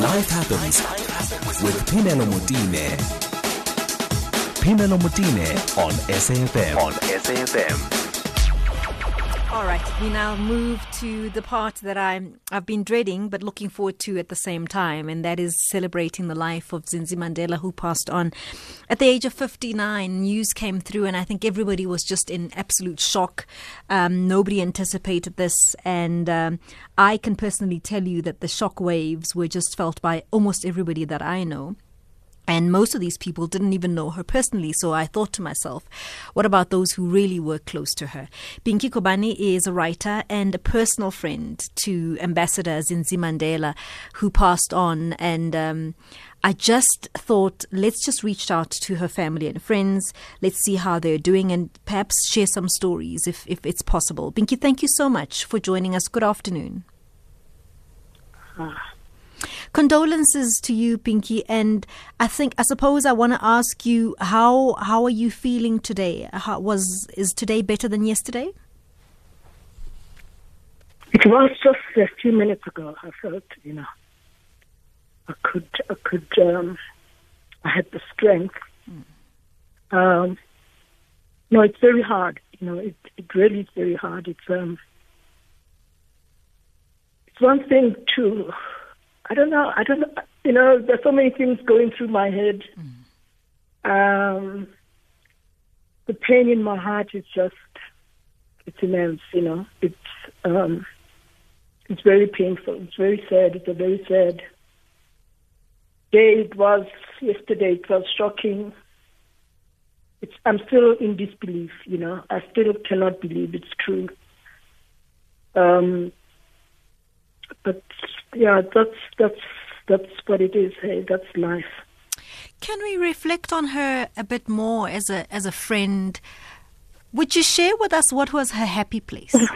Life happens with Phemelo Motene. Phemelo Motene on SAFM. On SAFM. All right, we now move to the part that I'm, I've been dreading but looking forward to at the same time, and that is celebrating the life of Zinzi Mandela, who passed on at the age of 59. News came through, and I think everybody was just in absolute shock. Um, nobody anticipated this, and um, I can personally tell you that the shock waves were just felt by almost everybody that I know. And most of these people didn't even know her personally. So I thought to myself, what about those who really were close to her? Pinky Khoabane is a writer and a personal friend to Ambassador Zinzi Mandela, who passed on. And um, I just thought, let's just reach out to her family and friends. Let's see how they're doing and perhaps share some stories if, if it's possible. Pinky, thank you so much for joining us. Good afternoon. Condolences to you, Pinky, and I think I suppose I want to ask you how how are you feeling today? How, was is today better than yesterday? It was just a few minutes ago. I felt, you know, I could, I could, um, I had the strength. Um, no, it's very hard. You know, it it really is very hard. It's um, it's one thing to I don't know. I don't know. You know, there's so many things going through my head. Mm. Um, the pain in my heart is just, it's immense, you know. It's, um, it's very painful. It's very sad. It's a very sad day. It was yesterday. It was shocking. It's, I'm still in disbelief, you know. I still cannot believe it's true. Um, but yeah, that's that's that's what it is. Hey, that's life. Can we reflect on her a bit more as a as a friend? Would you share with us what was her happy place?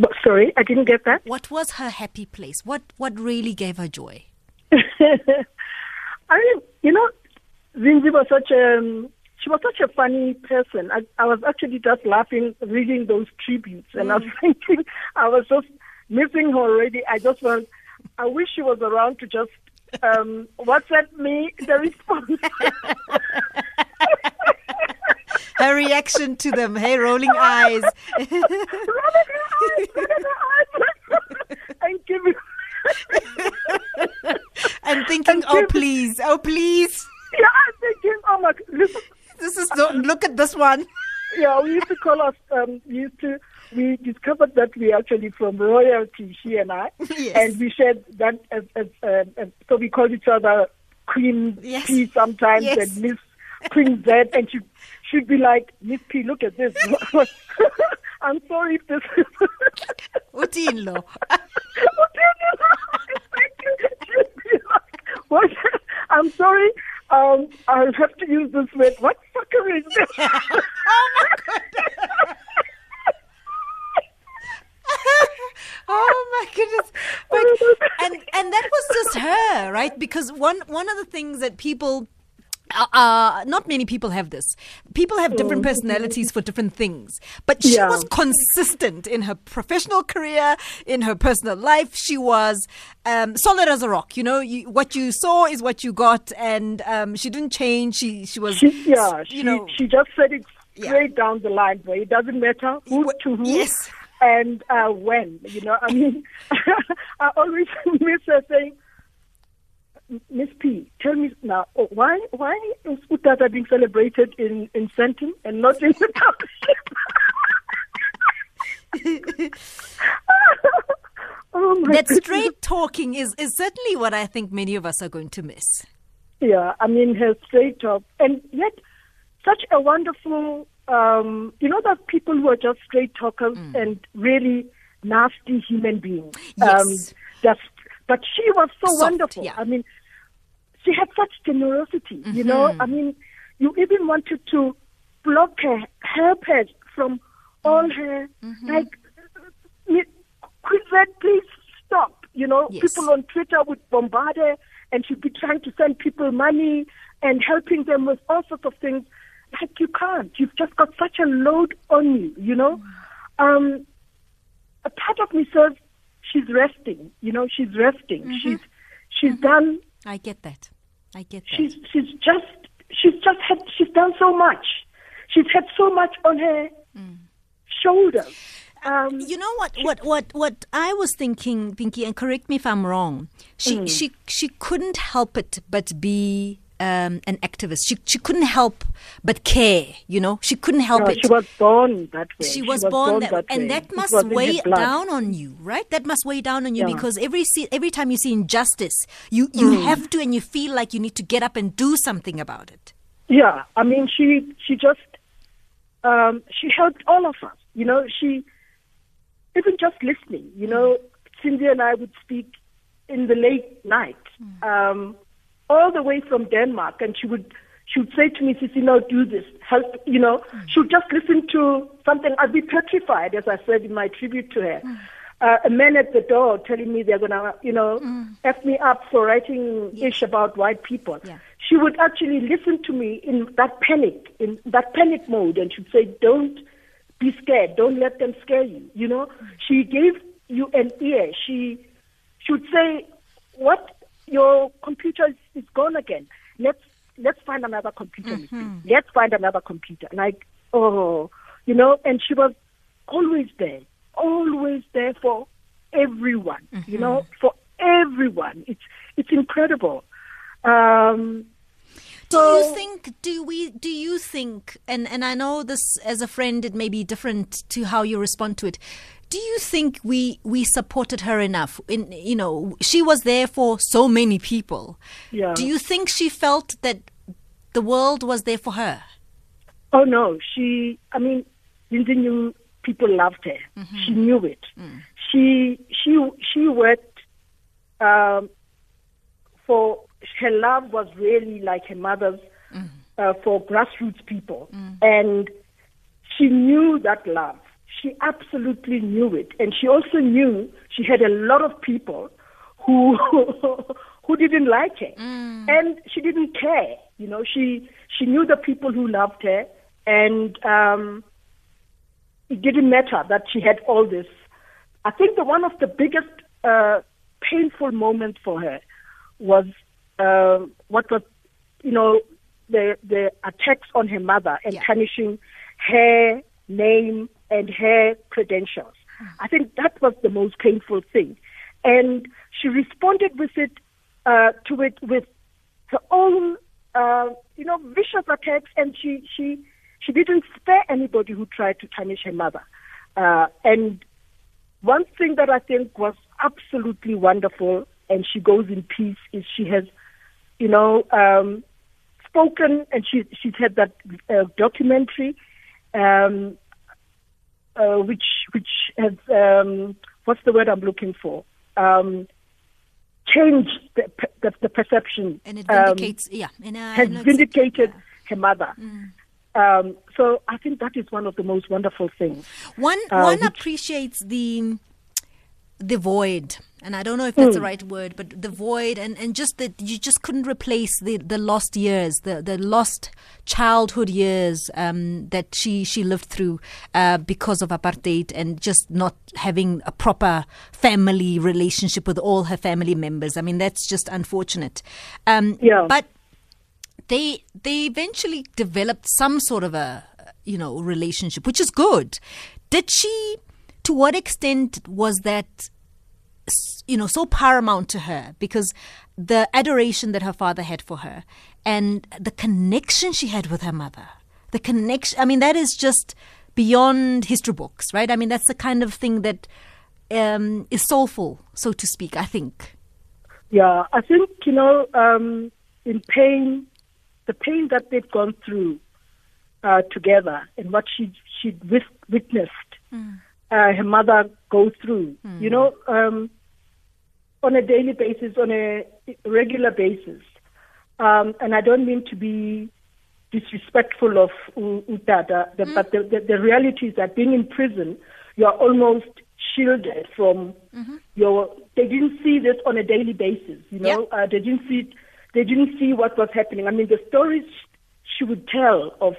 But, sorry, I didn't get that. What was her happy place? What what really gave her joy? I mean, you know, Zinzi was such a um, she was such a funny person. I, I was actually just laughing reading those tributes, and mm. I was mm. thinking I was just missing her already. I just want, I wish she was around to just um, WhatsApp me the response. her reaction to them, hey, rolling eyes. rolling eyes, and giving. and thinking, and oh, please, oh, please. Yeah, I'm thinking, oh my, listen. This is, look at this one. Yeah, we used to call us, um, we used to, we discovered that we actually from royalty, she and I, yes. and we shared that as, as, uh, as, so we called each other Queen yes. P sometimes yes. and Miss Queen Z, and she she'd be like, Miss P, look at this. I'm sorry if this is. Utinlo. what? I'm sorry. Um, I'll have to use this word. What fucker is this? oh my goodness. oh my goodness! But, and and that was just her, right? Because one one of the things that people. Uh, uh not many people have this. People have different mm. personalities for different things. But she yeah. was consistent in her professional career, in her personal life. She was um, solid as a rock. You know, you, what you saw is what you got, and um, she didn't change. She she was, she, yeah, you she, know, she just said it straight yeah. down the line. But it doesn't matter who to who. Yes and uh, when. You know, I mean, I always miss her saying, Miss P, tell me now, oh, why why is Utata being celebrated in in Sandton and not in the township? oh that goodness. straight talking is is certainly what I think many of us are going to miss. Yeah, I mean her straight talk, and yet such a wonderful um, you know, that people who are just straight talkers mm. and really nasty human beings. Yes. Um, just, but she was so Soft, wonderful. Yeah. I mean, she had such generosity. Mm-hmm. You know, mm-hmm. I mean, you even wanted to block her, help her from all mm. her mm-hmm. like. Please stop. You know, yes. people on Twitter would bombard her, and she'd be trying to send people money and helping them with all sorts of things. Like you can't. You've just got such a load on you, you know? Um, a part of me says she's resting. You know, she's resting. Mm-hmm. She's she's done. I get that. I get that. She's she's just she's just had she's done so much. She's had so much on her Mm. shoulders. Um, you know what what what what I was thinking, Pinky, and correct me if I'm wrong. She Mm. she she couldn't help it but be um, an activist. She she couldn't help but care. You know, she couldn't help no, it. she was born that way. She was, born, that, way. and that must was weigh down on you, right? That must weigh down on you Yeah. because every see, every time you see injustice, you you Mm. have to, and you feel like you need to get up and do something about it. Yeah, I mean, she she just um, she helped all of us. You know, she even just listening. You know, Zinzi and I would speak in the late night, um, all the way from Denmark, and she would she would say to me, "Sissy, no, do this. Help." You know, mm. she would just listen to something. I'd be petrified, as I said in my tribute to her. Mm. Uh, a man at the door telling me they're gonna, you know, mm. f me up for writing ish about white people Yeah. she would actually listen to me in that panic, in that panic mode, and she'd say, "Don't be scared. Don't let them scare you." You know, she gave you an ear. She she would say, "What? Your computer is, is gone again. Let's let's find another computer. Missy. Let's find another computer." Like, oh, you know, and she was always there, always there for everyone. You know, for everyone. It's it's incredible. Um, Do you think? Do we? Do you think? And and I know this as a friend, it may be different to how you respond to it. Do you think we we supported her enough? In you know, she was there for so many people. Yeah. Do you think she felt that the world was there for her? Oh no, she. I mean, Zinzi knew people loved her. She knew it. She she she worked um, for her love was really like her mother's uh, for grassroots people, and she knew that love. She absolutely knew it, and she also knew she had a lot of people who who didn't like her, and she didn't care. You know, she she knew the people who loved her, and um, it didn't matter that she had all this. I think the one of the biggest uh, painful moments for her was uh, what was, you know, the the attacks on her mother and Yeah. tarnishing her name and her credentials. I think that was the most painful thing, and she responded with it uh, to it with her own, uh, you know, vicious attacks, and she she she didn't spare anybody who tried to tarnish her mother. Uh, and one thing that I think was absolutely wonderful, and she goes in peace, is she has, you know, um, spoken, and she she's had that uh, documentary, um, uh, which which has um, what's the word I'm looking for? Um, changed the, the, the perception. And it um, yeah. And I has vindicated her mother. Um, so I think that is one of the most wonderful things. One uh, one which- appreciates the the void, and I don't know if that's Hmm. the right word, but the void, and, and just that you just couldn't replace the, the lost years, the, the lost childhood years um, that she she lived through uh, because of apartheid, and just not having a proper family relationship with all her family members. I mean, that's just unfortunate. Um, Yeah. but they they eventually developed some sort of a you know relationship which is good did she to what extent was that you know so paramount to her? Because the adoration that her father had for her and the connection she had with her mother the connection i mean that is just beyond history books right? I mean that's the kind of thing that um, is soulful so to speak i think. Yeah, I think you know, um, in pain, the pain that they've gone through uh, together, and what she she witnessed uh, her mother go through, you know, um, on a daily basis, on a regular basis. Um, and I don't mean to be disrespectful of Utata, the, but the, the, the reality is that being in prison, you are almost shielded from your. They didn't see this on a daily basis, you know. Uh, they didn't see. It, they didn't see what was happening. I mean, the stories she would tell of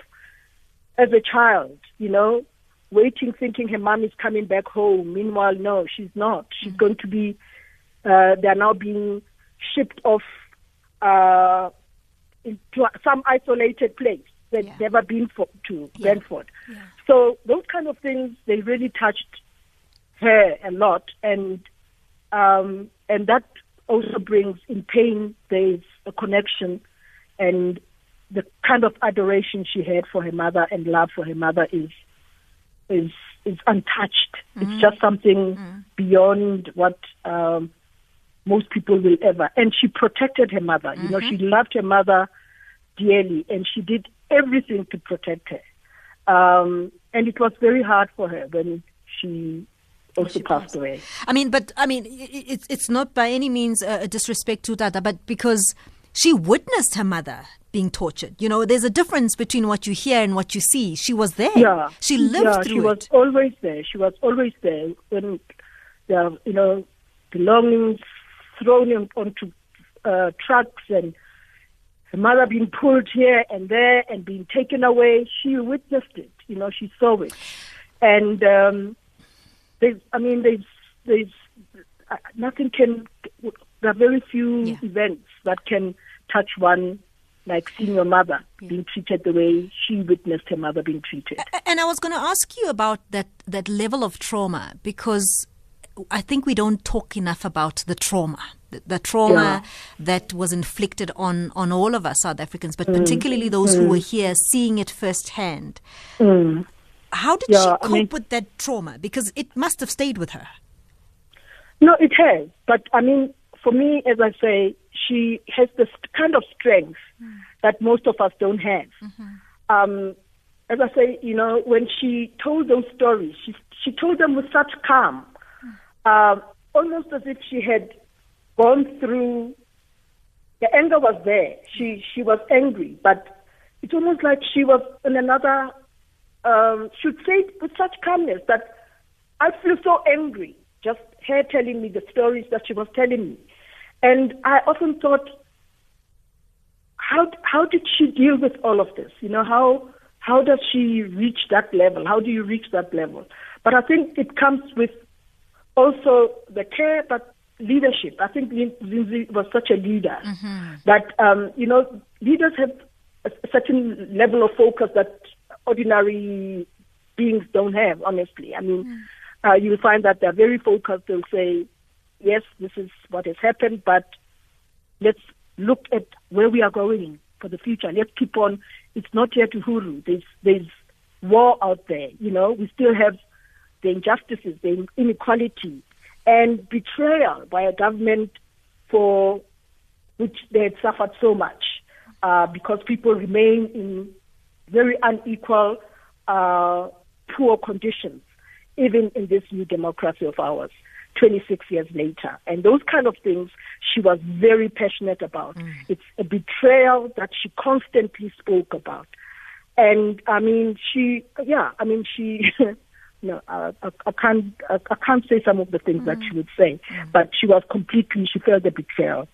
as a child, you know, waiting, thinking her mom is coming back home. Meanwhile, no, she's not. She's mm-hmm. going to be. Uh, they are now being shipped off uh, into some isolated place they've yeah. never been for, to yeah. Brandfort. Yeah. So those kind of things they really touched her a lot, and um, and that also brings in pain. There's a connection, and the kind of adoration she had for her mother and love for her mother is is is untouched. Mm-hmm. It's just something mm-hmm. beyond what um, most people will ever. And she protected her mother. Mm-hmm. You know, she mm-hmm. loved her mother dearly, and she did everything to protect her. Um, and it was very hard for her when she also she passed, passed away. I mean, but I mean, it's it's not by any means a disrespect to Tata, but because she witnessed her mother being tortured. You know, there's a difference between what you hear and what you see. She was there. Yeah. She lived yeah, through she was always there. She was always there when the you know belongings thrown onto uh, trucks and her mother being pulled here and there and being taken away. She witnessed it. You know, she saw it. And um, there's, I mean, there's, there's uh, nothing can. There are very few yeah. events that can touch one like seeing your mother yeah. being treated the way she witnessed her mother being treated. And I was going to ask you about that that level of trauma because I think we don't talk enough about the trauma. The, the trauma yeah. that was inflicted on, on all of us South Africans, but mm. particularly those mm. who were here seeing it firsthand. Mm. How did yeah, she cope I mean, with that trauma? Because it must have stayed with her. No, it has. But I mean, for me, as I say, she has this kind of strength mm. that most of us don't have. Mm-hmm. Um, as I say, you know, when she told those stories, she she told them with such calm, mm. uh, almost as if she had gone through. The anger was there. She she was angry, but it's almost like she was in another. Um, should say it with such calmness that I feel so angry just her telling me the stories that she was telling me. And I often thought, how how did she deal with all of this? You know, how how does she reach that level? How do you reach that level? But I think it comes with also the care, but leadership. I think Zinzi was such a leader mm-hmm. that um, you know leaders have a certain level of focus that ordinary beings don't have. Honestly, I mean. Mm uh, you'll find that they're very focused. They'll say, yes, this is what has happened, but let's look at where we are going for the future. Let's keep on. It's not yet Uhuru. There's, there's war out there. You know, we still have the injustices, the inequality, and betrayal by a government for which they had suffered so much uh, because people remain in very unequal, uh, poor conditions even in this new democracy of ours. 26 years later. And those kind of things she was very passionate about. Mm. It's a betrayal that she constantly spoke about. And I mean, she, yeah, I mean, she, no, I, I, I can't, I, I, can't say some of the things mm. that she would say, mm. but she was completely, she felt the betrayal.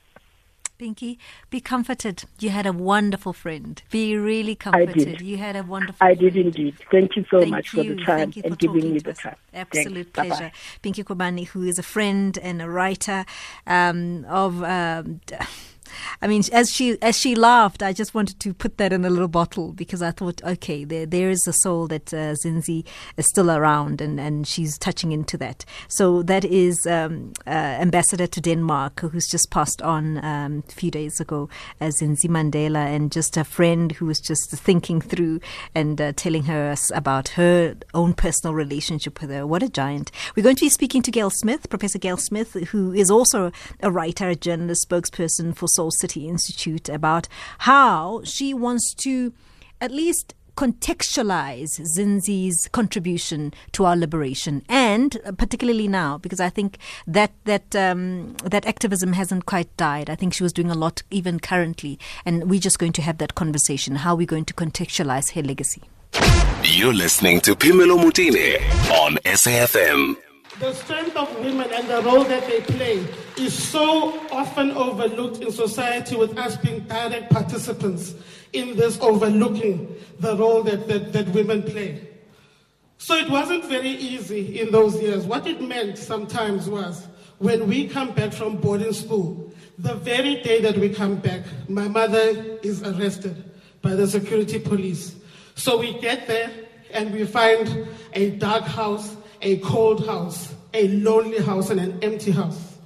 Pinky, be comforted. You had a wonderful friend. Be really comforted. I did. You had a wonderful I friend. did indeed. Thank you so Thank much you. for the time and giving me the time. Absolute Thanks. pleasure. Bye-bye. Pinky Khoabane, who is a friend and a writer um, of. Um, I mean, as she as she laughed, I just wanted to put that in a little bottle because I thought, okay, there there is a soul that uh, Zinzi is still around, and, and she's touching into that. So that is um, uh, ambassador to Denmark, who's just passed on um, a few days ago, as Zinzi Mandela, and just a friend who was just thinking through and uh, telling her about her own personal relationship with her. What a giant! We're going to be speaking to Gail Smith, Professor Gail Smith, who is also a writer, a journalist, spokesperson for Soul City Institute about how she wants to at least contextualize Zinzi's contribution to our liberation, and particularly now, because I think that that um, that activism hasn't quite died. I think she was doing a lot even currently, and we're just going to have that conversation. How we're we going to contextualize her legacy? You're listening to Phemelo Motene on SAFM the strength of women and the role that they play is so often overlooked in society with us being direct participants in this overlooking the role that, that, that women play. So it wasn't very easy in those years. What it meant sometimes was when we come back from boarding school, the very day that we come back, my mother is arrested by the security police. So we get there and we find a dark house, a cold house, a lonely house, and an empty house.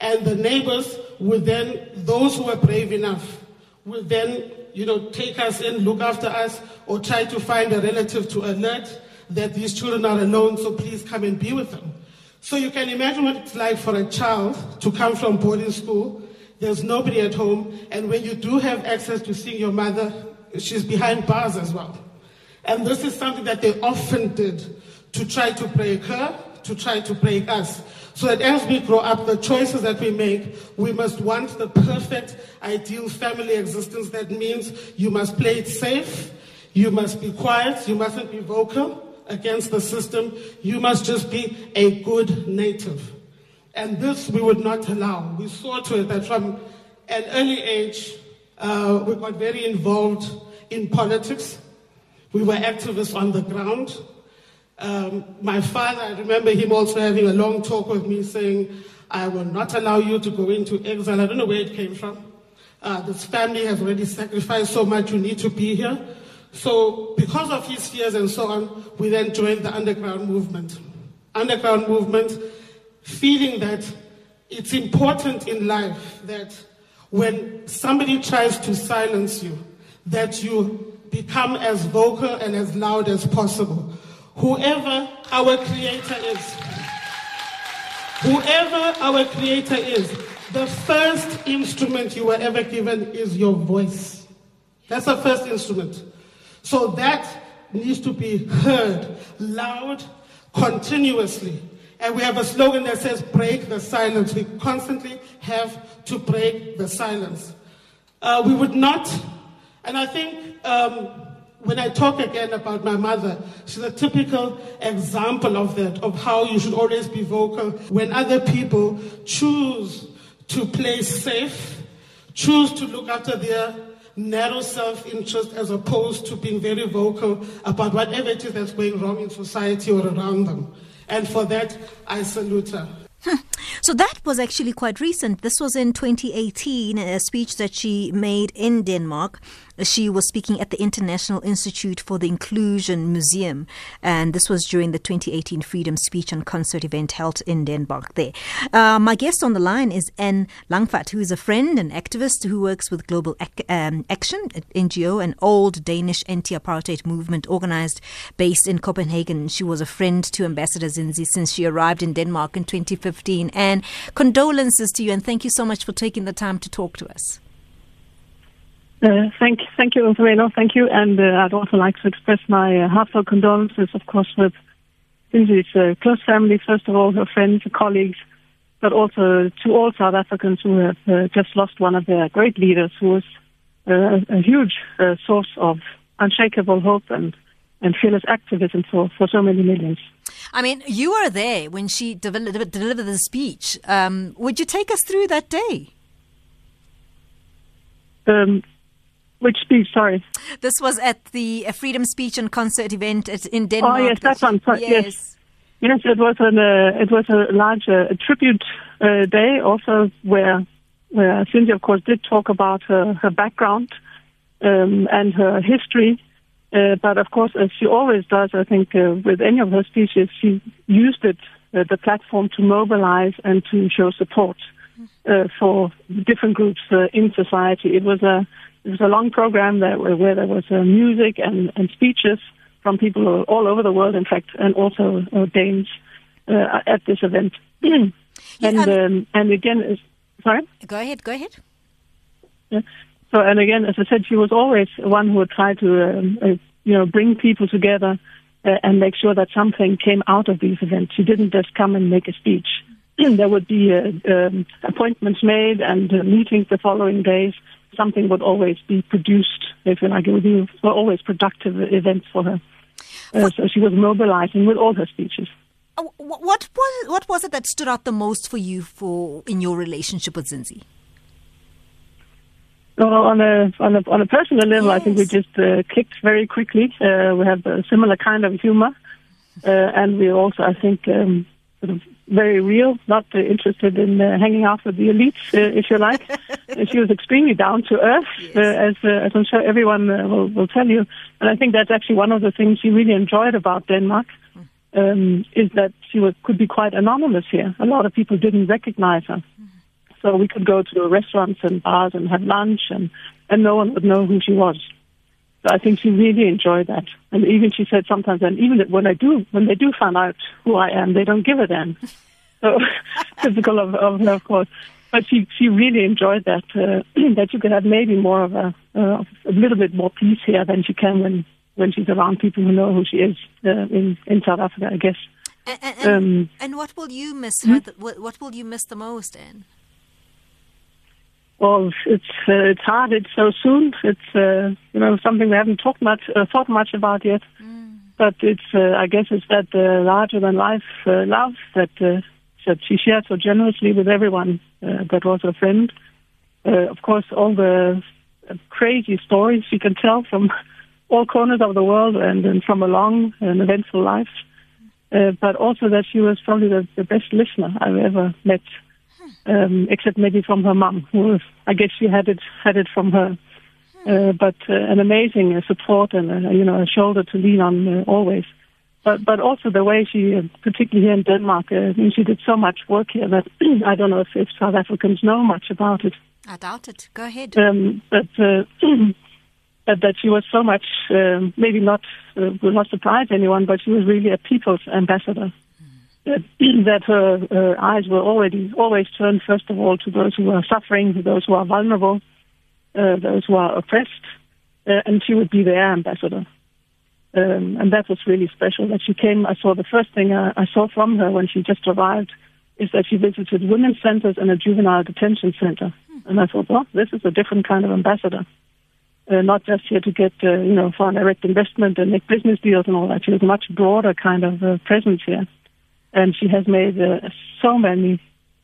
And the neighbors would then, those who were brave enough, would then, you know, take us in, look after us, or try to find a relative to alert that these children are alone, so please come and be with them. So you can imagine what it's like for a child to come from boarding school. There's nobody at home, and when you do have access to seeing your mother, she's behind bars as well. And this is something that they often did to try to break her, to try to break us. So that as we grow up, the choices that we make, we must want the perfect, ideal family existence. That means you must play it safe, you must be quiet, you mustn't be vocal against the system, you must just be a good native. And this we would not allow. We saw to it that from an early age, uh, we got very involved in politics. We were activists on the ground. Um, my father, I remember him also having a long talk with me saying, I will not allow you to go into exile. I don't know where it came from. Uh, this family has already sacrificed so much, you need to be here. So, because of his fears and so on, we then joined the underground movement. Underground movement, feeling that it's important in life that when somebody tries to silence you, that you become as vocal and as loud as possible. Whoever our Creator is, whoever our Creator is, the first instrument you were ever given is your voice. That's the first instrument. So that needs to be heard loud, continuously. And we have a slogan that says, break the silence. We constantly have to break the silence. Uh, we would not, and I think um, when I talk again about my mother, she's a typical example of that, of how you should always be vocal when other people choose to play safe, choose to look after their narrow self interest as opposed to being very vocal about whatever it is that's going wrong in society or around them. And for that, I salute her. So that was actually quite recent. This was in 2018, a speech that she made in Denmark. She was speaking at the International Institute for the Inclusion Museum, and this was during the 2018 Freedom Speech and Concert event held in Denmark. There, uh, my guest on the line is Anne Langwadt, who is a friend and activist who works with Global Ac- um, Action NGO, an old Danish anti-apartheid movement organized based in Copenhagen. She was a friend to Ambassador Zinzi since she arrived in Denmark in 2015. And condolences to you, and thank you so much for taking the time to talk to us. Uh, thank, thank you, Interveno. Thank you. And uh, I'd also like to express my uh, heartfelt condolences, of course, with Zinzi's uh, close family, first of all, her friends, her colleagues, but also to all South Africans who have uh, just lost one of their great leaders who was uh, a huge source of unshakable hope and, and fearless activism for, for so many millions. I mean, you were there when she delivered, delivered the speech. Um, would you take us through that day? Um, which speech? Sorry. This was at the Freedom Speech and Concert event in Denmark. Oh yes, that's one. Yes. yes. Yes, it was an uh, it was a large uh, tribute uh, day also where where Zinzi of course did talk about her her background um, and her history, uh, but of course as she always does, I think uh, with any of her speeches she used it uh, the platform to mobilize and to show support for different groups in society. It was a it was a long program that, where there was uh, music and, and speeches from people all over the world, in fact, and also uh, Danes uh, at this event. and um, and again, sorry. Go ahead. Go ahead. Yeah. So and again, as I said, she was always one who would try to um, uh, you know bring people together uh, and make sure that something came out of these events. She didn't just come and make a speech. there would be uh, um, appointments made and meetings the following days something would always be produced, if you like. It would be were always productive events for her. Uh, so she was mobilizing with all her speeches. Uh, what was what was it that stood out the most for you for in your relationship with Zinzi? Well, on a on a on a personal level, yes. I think we just uh, clicked very quickly. Uh, we have a similar kind of humor, uh, and we also, I think, um, sort of very real, not uh, interested in uh, hanging out with the elites, uh, if you like. she was extremely down to earth, yes. Uh, as, uh, as I'm sure everyone uh, will, will tell you. And I think that's actually one of the things she really enjoyed about Denmark. Um, is that she was, could be quite anonymous here. A lot of people didn't recognize her. So we could go to restaurants and bars and have lunch, and, and no one would know who she was. So I think she really enjoyed that. And even she said sometimes, and even when I do, when they do find out who I am, they don't give a damn. So typical of, of her, of course. But she she really enjoyed that uh, that you could have maybe more of a uh, a little bit more peace here than she can when when she's around people who know who she is uh, in in South Africa, I guess. And, and, um, and what will you miss? Hmm? What, what will you miss the most, Anne? Well, it's uh, it's hard. It's so soon. It's uh, you know something we haven't talked much uh, thought much about yet. Mm. But it's uh, I guess it's that uh, larger than life uh, love that uh, that she shared so generously with everyone uh, that was her friend. Uh, of course, all the crazy stories she can tell from all corners of the world and, and from a long and eventful life. Uh, but also that she was probably the, the best listener I've ever met um, except maybe from her mum, who I guess she had it had it from her. Uh, but uh, an amazing uh, support and uh, you know a shoulder to lean on uh, always. But but also the way she, uh, particularly here in Denmark, I mean, she did so much work here that I don't know if, if South Africans know much about it. I doubt it. Go ahead. Um, but but that she was so much, um, maybe not will not surprise anyone, but she was really a people's ambassador that, that her, her eyes were already always turned first of all to those who are suffering, to those who are vulnerable, uh, those who are oppressed, uh, and she would be their ambassador. Um, and that was really special that she came. I saw the first thing I, I saw from her when she just arrived is that she visited women's centers and a juvenile detention center. And I thought, well, this is a different kind of ambassador. Uh, not just here to get, uh, you know, foreign direct investment and make business deals and all that. She was a much broader kind of uh, presence here and she has made uh, so many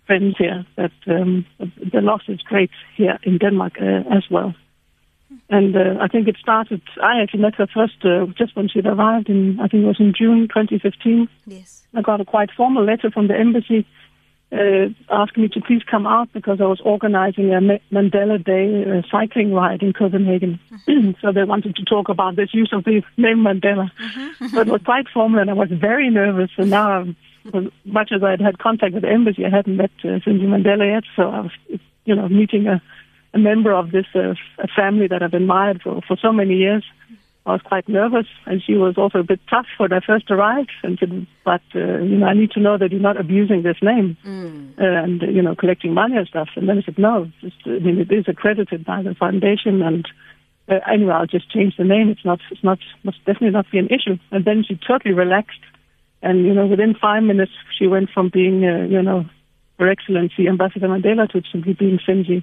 friends here that um, the loss is great here in Denmark uh, as well. And uh, I think it started. I actually met her first uh, just when she arrived in. I think it was in June 2015. Yes. I got a quite formal letter from the embassy uh, asking me to please come out because I was organizing a Mandela Day uh, cycling ride in Copenhagen. Mm-hmm. so they wanted to talk about this use of the name Mandela. So it was quite formal, and I was very nervous. And now I'm as much as I'd had contact with the embassy, I hadn't met uh, Zinzi Mandela yet. So I was, you know, meeting a, a member of this uh, a family that I've admired for, for so many years. I was quite nervous, and she was also a bit tough when I first arrived. And said, "But uh, you know, I need to know that you're not abusing this name mm. uh, and you know, collecting money and stuff." And then I said, "No, just, I mean, it is accredited by the foundation, and uh, anyway, I'll just change the name. It's not, it's not, must definitely not be an issue." And then she totally relaxed and, you know, within five minutes, she went from being, uh, you know, Her Excellency Ambassador Mandela to simply being Zinzi,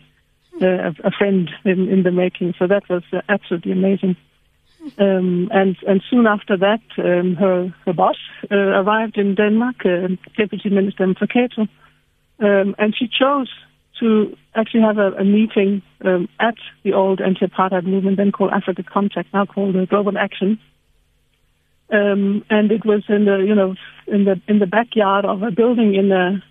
uh, a friend in, in the making. So that was uh, absolutely amazing. Um, and and soon after that, um, her her boss uh, arrived in Denmark, uh, Deputy Minister Mfeketo, um, and she chose to actually have a, a meeting um, at the old anti-apartheid movement, then called Africa Contact, now called uh, Global Aktion, um, and it was in the you know in the in the backyard of a building in a,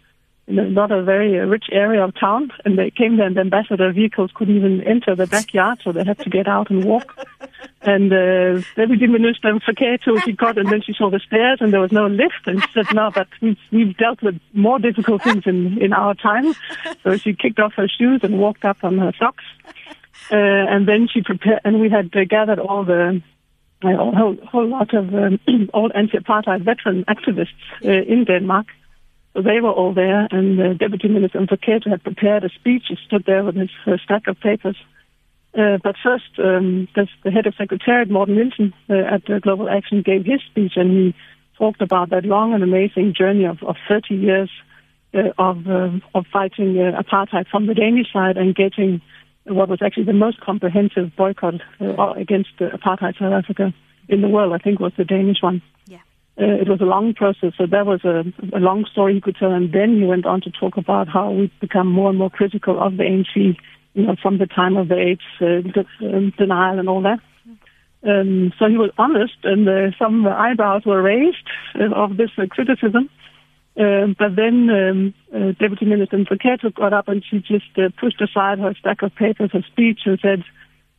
in a not a very rich area of town. And they came there, and the ambassador vehicles couldn't even enter the backyard, so they had to get out and walk. And uh, Deputy Minister Mfeketo, she got, and then she saw the stairs, and there was no lift, and she said, "No, but we've, we've dealt with more difficult things in in our time." So she kicked off her shoes and walked up on her socks. Uh, and then she prepared, and we had uh, gathered all the a whole, whole lot of um, old anti-apartheid veteran activists uh, in Denmark. They were all there, and the Deputy Minister Mfeketo had prepared a speech. He stood there with his uh, stack of papers. Uh, but first, um, the head of Secretariat, Morten Nielsen, uh, at Global Aktion, gave his speech, and he talked about that long and amazing journey of, of 30 years uh, of uh, of fighting apartheid from the Danish side and getting what was actually the most comprehensive boycott uh, against apartheid South Africa in the world, I think, was the Danish one. Yeah. Uh, it was a long process, so that was a, a, long story he could tell. And then he went on to talk about how we've become more and more critical of the ANC, you know, from the time of the AIDS uh, um, denial and all that. Um, so he was honest, and uh, some eyebrows were raised uh, of this uh, criticism. Um, but then um, uh, Deputy Minister Mfeketo got up and she just uh, pushed aside her stack of papers, her speech, and said,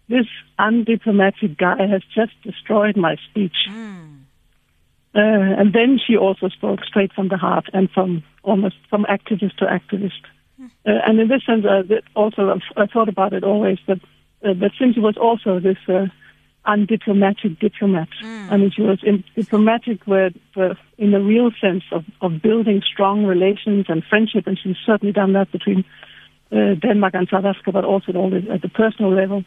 "This undiplomatic guy has just destroyed my speech." Mm. Uh, and then she also spoke straight from the heart and from almost from activist to activist. Mm. and in this sense, uh, also I thought about it always that uh, that Zinzi was also this undiplomatic diplomat. Mm. I mean, she was in, diplomatic where, where, in the real sense of, of building strong relations and friendship, and she's certainly done that between uh, Denmark and South Africa, but also at, all the, at the personal level.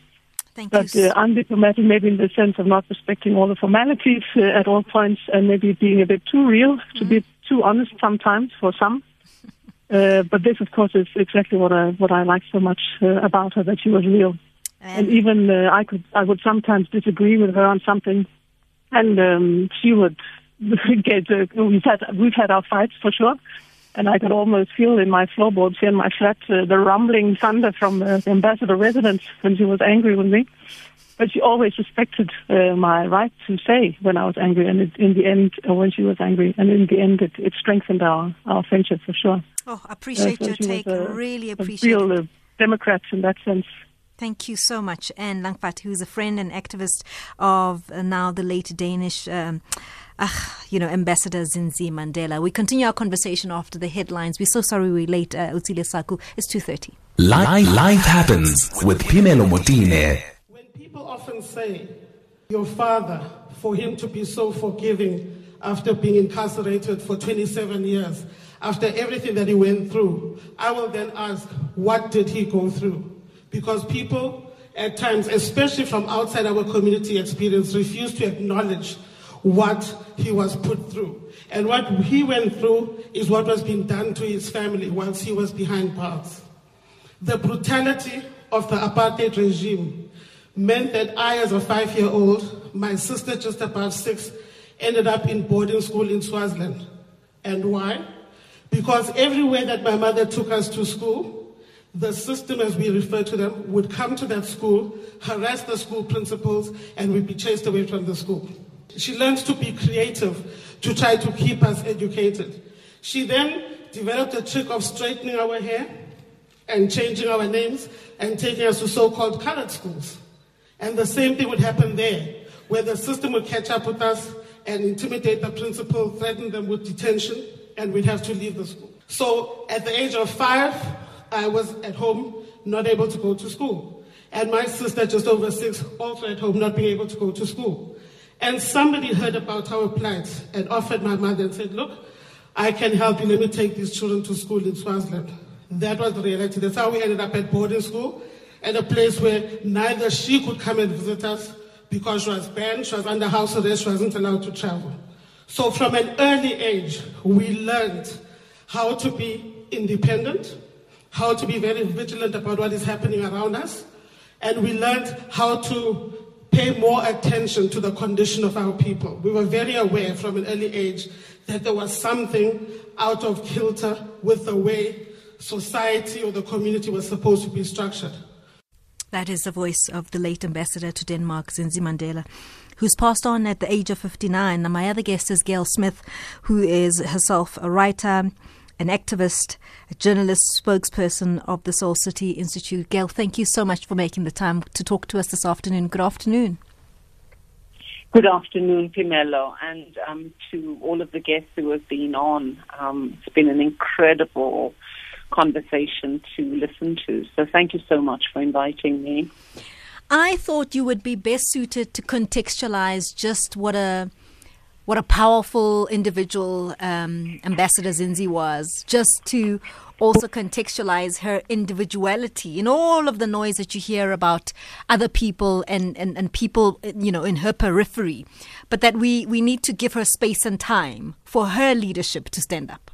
Thank but uh, undiplomatic, maybe in the sense of not respecting all the formalities uh, at all points, and maybe being a bit too real, mm. to be too honest sometimes for some. Uh, but this, of course, is exactly what I what I like so much uh, about her that she was real. And, and even uh, I could, I would sometimes disagree with her on something, and um, she would get. Uh, we've had we've had our fights for sure, and I could almost feel in my floorboards here in my flat uh, the rumbling thunder from uh, the ambassador residence when she was angry with me. But she always respected uh, my right to say when I was angry, and it, in the end, or when she was angry, and in the end, it, it strengthened our our friendship for sure. Oh, I appreciate uh, so your take. A, really appreciate. A real uh, Democrat in that sense. Thank you so much. And Langwadt, who's a friend and activist of uh, now the late Danish. Um, uh, you know, Ambassador Zinzi Mandela. We continue our conversation after the headlines. We're so sorry we're late, uh, Utile Saku. It's 2.30. Life, life happens with Phemelo Motene. When people often say, your father, for him to be so forgiving after being incarcerated for 27 years, after everything that he went through, I will then ask, what did he go through? Because people at times, especially from outside our community experience, refuse to acknowledge what he was put through. And what he went through is what was being done to his family whilst he was behind bars. The brutality of the apartheid regime meant that I, as a five year old, my sister, just about six, ended up in boarding school in Swaziland. And why? Because everywhere that my mother took us to school, the system, as we refer to them, would come to that school, harass the school principals, and we'd be chased away from the school. She learned to be creative to try to keep us educated. She then developed a trick of straightening our hair and changing our names and taking us to so called colored schools. And the same thing would happen there, where the system would catch up with us and intimidate the principal, threaten them with detention, and we'd have to leave the school. So at the age of five, I was at home, not able to go to school. And my sister, just over six, also at home, not being able to go to school. And somebody heard about our plight and offered my mother and said, Look, I can help you. Let me take these children to school in Swaziland. That was the reality. That's how we ended up at boarding school, at a place where neither she could come and visit us because she was banned, she was under house arrest, she wasn't allowed to travel. So from an early age, we learned how to be independent, how to be very vigilant about what is happening around us, and we learned how to pay more attention to the condition of our people. We were very aware from an early age that there was something out of kilter with the way society or the community was supposed to be structured. That is the voice of the late ambassador to Denmark, Zinzi Mandela who's passed on at the age of 59. And my other guest is Gail Smith, who is herself a writer, an activist, a journalist, spokesperson of the Soul City Institute. Gail, thank you so much for making the time to talk to us this afternoon. Good afternoon. Good afternoon, Phemelo, and um, to all of the guests who have been on. Um, it's been an incredible conversation to listen to. So thank you so much for inviting me. I thought you would be best suited to contextualize just what a what a powerful individual um, Ambassador Zinzi was, just to also contextualize her individuality in all of the noise that you hear about other people and, and, and people, you know, in her periphery. But that we, we need to give her space and time for her leadership to stand up.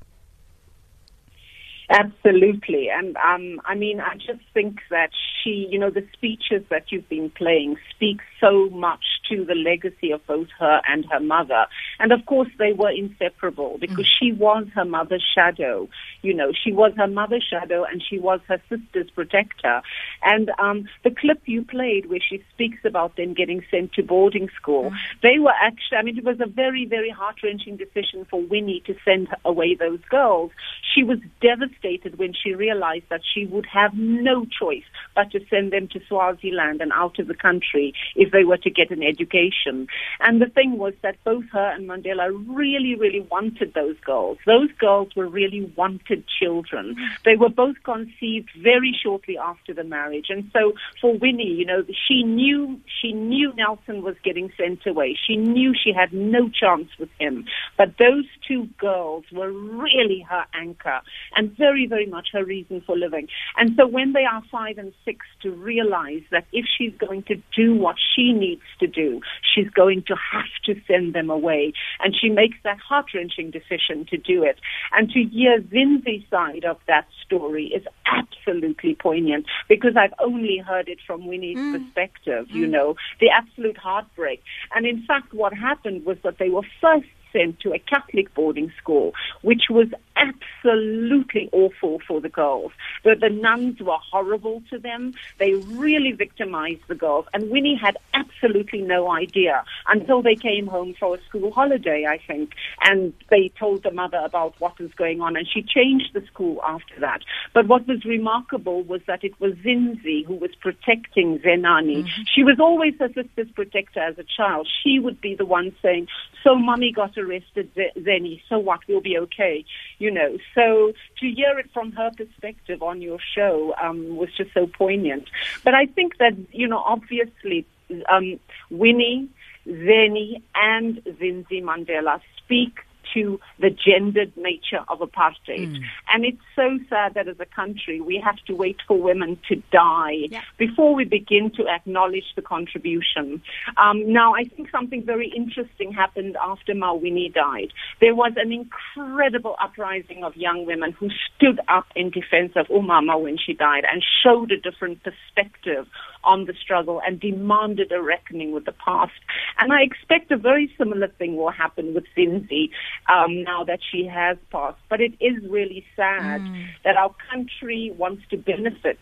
Absolutely. And um, I mean, I just think that she, you know, the speeches that you've been playing speak so much to the legacy of both her and her mother. And of course, they were inseparable because mm. she was her mother's shadow. You know, she was her mother's shadow and she was her sister's protector. And um, the clip you played where she speaks about them getting sent to boarding school, mm. they were actually, I mean, it was a very, very heart wrenching decision for Winnie to send away those girls. She was devastated when she realized that she would have no choice but to send them to Swaziland and out of the country if they were to get an education. And the thing was that both her and Mandela really, really wanted those girls. Those girls were really wanted children. They were both conceived very shortly after the marriage. And so for Winnie, you know, she knew, she knew Nelson was getting sent away. She knew she had no chance with him. But those two girls were really her anchor and very, very much her reason for living. And so when they are five and six to realize that if she's going to do what she needs to do, she's going to have to send them away. And she makes that heart wrenching decision to do it. And to hear Zinzi's side of that story is absolutely poignant because I've only heard it from Winnie's mm. perspective, you mm. know, the absolute heartbreak. And in fact, what happened was that they were first sent to a Catholic boarding school, which was absolutely awful for the girls. The, the nuns were horrible to them. They really victimized the girls. And Winnie had absolutely no idea until they came home for a school holiday, I think. And they told the mother about what was going on. And she changed the school after that. But what was remarkable was that it was Zinzi who was protecting Zenani. Mm-hmm. She was always her sister's protector as a child. She would be the one saying, so mommy got arrested, Zeni, so what, we'll be okay. You know. So to hear it from her perspective on your show um, was just so poignant. But I think that, you know, obviously um, Winnie, Zeni, and Zinzi Mandela speak to the gendered nature of apartheid. Mm. And it's so sad that as a country we have to wait for women to die yeah. before we begin to acknowledge the contribution. Um, now, I think something very interesting happened after Ma Winnie died. There was an incredible uprising of young women who stood up in defense of Umama when she died and showed a different perspective on the struggle and demanded a reckoning with the past. And I expect a very similar thing will happen with Zinzi um, now that she has passed. But it is really sad mm. that our country wants to benefit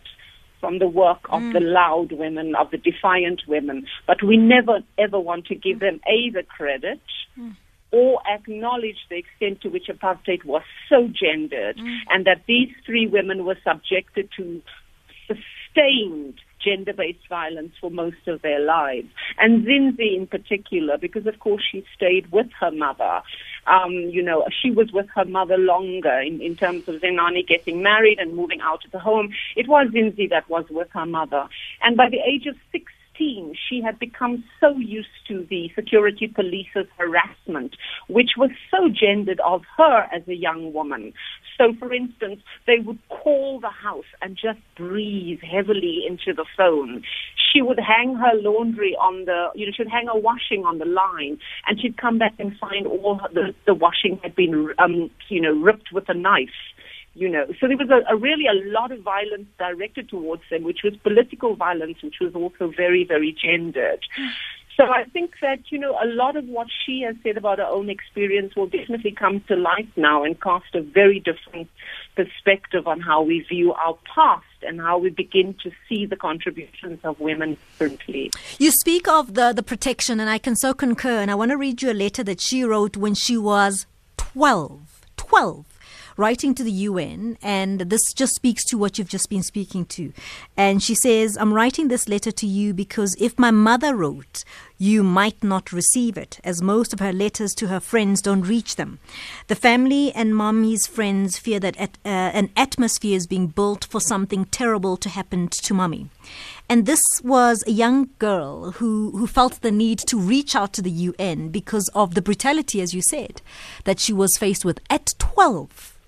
from the work of mm. the loud women, of the defiant women, but we never ever want to give them a the credit. Mm or acknowledge the extent to which apartheid was so gendered mm. and that these three women were subjected to sustained gender-based violence for most of their lives. And Zinzi in particular, because of course she stayed with her mother. Um, you know, she was with her mother longer in, in terms of Zenani getting married and moving out of the home. It was Zinzi that was with her mother. And by the age of she had become so used to the security police's harassment, which was so gendered of her as a young woman. So, for instance, they would call the house and just breathe heavily into the phone. She would hang her laundry on the, you know, she'd hang her washing on the line, and she'd come back and find all the, the washing had been, um, you know, ripped with a knife you know. So there was a, a, really a lot of violence directed towards them, which was political violence, which was also very, very gendered. So I think that, you know, a lot of what she has said about her own experience will definitely come to light now and cast a very different perspective on how we view our past and how we begin to see the contributions of women differently. You speak of the, the protection, and I can so concur. And I want to read you a letter that she wrote when she was 12. 12 writing to the UN, and this just speaks to what you've just been speaking to. And she says, I'm writing this letter to you because if my mother wrote, you might not receive it, as most of her letters to her friends don't reach them. The family and mommy's friends fear that at, uh, an atmosphere is being built for something terrible to happen to mommy. And this was a young girl who, who felt the need to reach out to the UN because of the brutality, as you said, that she was faced with at 12.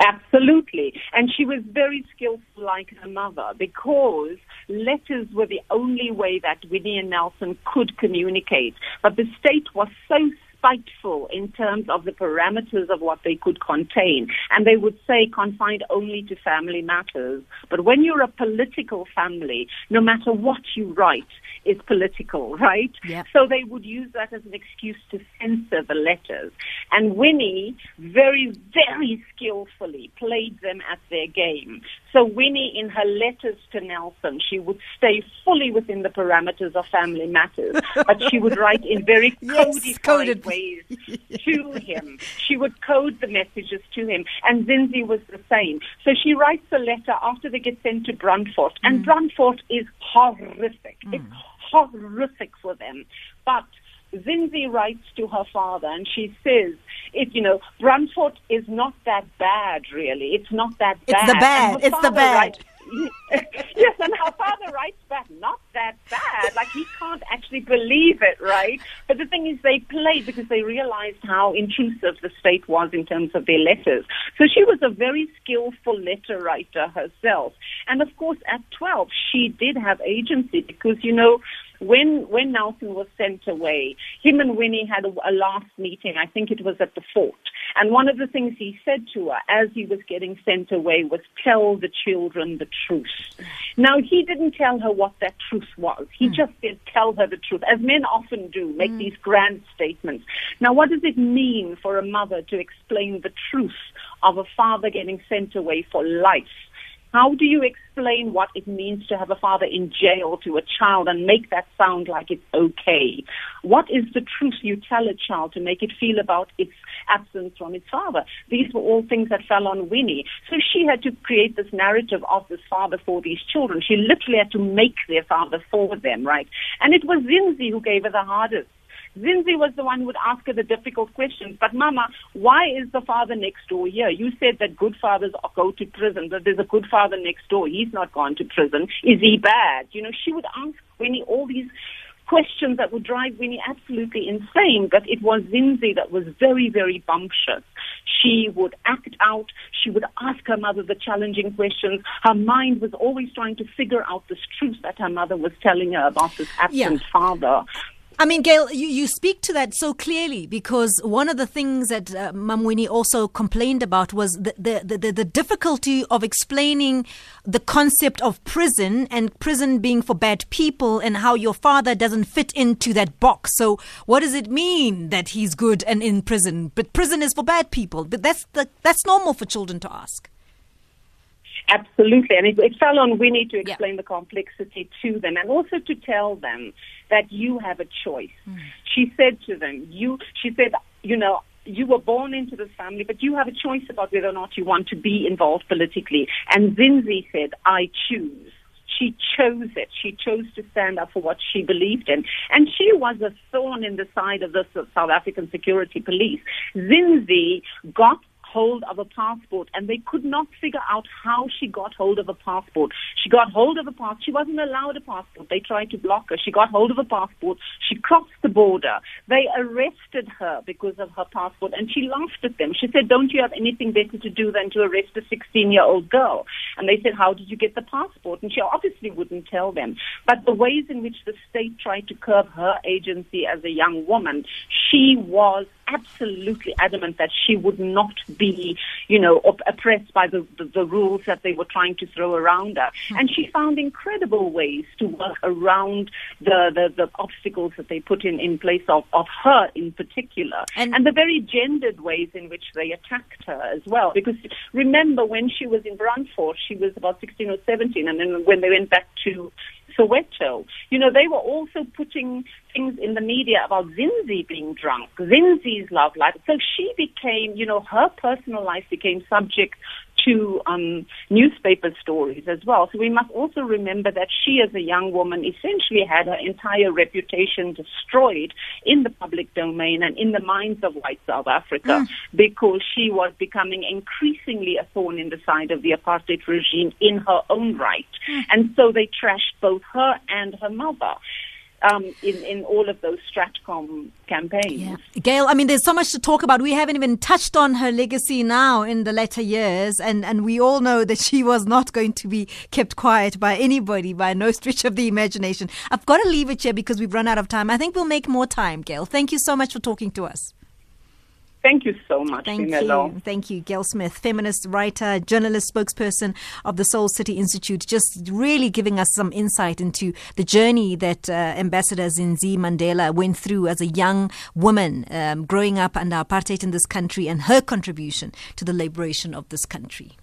Absolutely. And she was very skillful like her mother because letters were the only way that Winnie and Nelson could communicate. But the state was so spiteful in terms of the parameters of what they could contain. And they would say confined only to family matters. But when you're a political family, no matter what you write, is political, right? Yeah. So they would use that as an excuse to censor the letters. And Winnie very, very skillfully played them at their game. So Winnie, in her letters to Nelson, she would stay fully within the parameters of family matters, but she would write in very Yes, codified coded. ways to him. She would code the messages to him, and Zinzi was the same. So she writes a letter after they get sent to Brandfort, and mm. Brandfort is horrific. It's mm. Horrific for them, but. Zinzi writes to her father and she says, it, you know, Brandfort is not that bad, really. It's not that bad. It's the bad. It's the bad. writes- yes, and her father writes back, not that bad. Like he can't actually believe it, right? But the thing is, they played because they realized how intrusive the state was in terms of their letters. So she was a very skillful letter writer herself. And of course, at 12, she did have agency because, you know, when when Nelson was sent away, him and Winnie had a, a last meeting. I think it was at the fort. And one of the things he said to her as he was getting sent away was, "Tell the children the truth." Now he didn't tell her what that truth was. He hmm. just said, "Tell her the truth," as men often do, make hmm. these grand statements. Now, what does it mean for a mother to explain the truth of a father getting sent away for life? How do you explain what it means to have a father in jail to a child and make that sound like it's okay? What is the truth you tell a child to make it feel about its absence from its father? These were all things that fell on Winnie. So she had to create this narrative of this father for these children. She literally had to make their father for them, right? And it was Zinzi who gave her the hardest. Zinzi was the one who would ask her the difficult questions. But Mama, why is the father next door here? You said that good fathers go to prison, but there's a good father next door. He's not gone to prison. Is he bad? You know, she would ask Winnie all these questions that would drive Winnie absolutely insane, but it was Zinzi that was very, very bumptious. She would act out. She would ask her mother the challenging questions. Her mind was always trying to figure out this truth that her mother was telling her about this absent Yeah. father. I mean, Gail, you, you speak to that so clearly because one of the things that uh, Mam'Winnie also complained about was the, the, the, the difficulty of explaining the concept of prison and prison being for bad people and how your father doesn't fit into that box. So, what does it mean that he's good and in prison? But prison is for bad people. But that's the, that's normal for children to ask. Absolutely. And it, it fell on Winnie to Yeah. explain the complexity to them and also to tell them that you have a choice. Hmm. She said to them, you, she said, you know, you were born into this family, but you have a choice about whether or not you want to be involved politically. And Zinzi said, I choose. She chose it. She chose to stand up for what she believed in. And she was a thorn in the side of the South African security police. Zinzi got hold of a passport and they could not figure out how she got hold of a passport. She got hold of a passport. She wasn't allowed a passport. They tried to block her. She got hold of a passport. She crossed the border. They arrested her because of her passport and she laughed at them. She said, don't you have anything better to do than to arrest a 16 year old girl? And they said, how did you get the passport? And she obviously wouldn't tell them. But the ways in which the state tried to curb her agency as a young woman, she was absolutely adamant that she would not be, you know, op- oppressed by the, the, the rules that they were trying to throw around her. Hmm. And she found incredible ways to work around the, the, the obstacles that they put in, in place of, of her in particular. And- And, the very gendered ways in which they attacked her as well. Because remember, when she was in Brandfort, she was about 16 or 17, and then when they went back to Soweto, you know, they were also putting things in the media about Zinzi being drunk, Zinzi's love life. So she became, you know, her personal life became subject to um, newspaper stories as well. So we must also remember that she, as a young woman, essentially had her entire reputation destroyed in the public domain and in the minds of white South Africa because she was becoming increasingly a thorn in the side of the apartheid regime in her own right. And so they trashed both her and her mother. Um, in, in all of those Stratcom campaigns. Yeah. Gail, I mean, there's so much to talk about. We haven't even touched on her legacy now in the latter years, and, and we all know that she was not going to be kept quiet by anybody by no stretch of the imagination. I've got to leave it here because we've run out of time. I think we'll make more time, Gail. Thank you so much for talking to us. Thank you so much, Thank you. Thank you, Gail Smith, feminist writer, journalist, spokesperson of the Soul City Institute, just really giving us some insight into the journey that uh, Ambassador Zinzi Mandela went through as a young woman um, growing up under apartheid in this country and her contribution to the liberation of this country.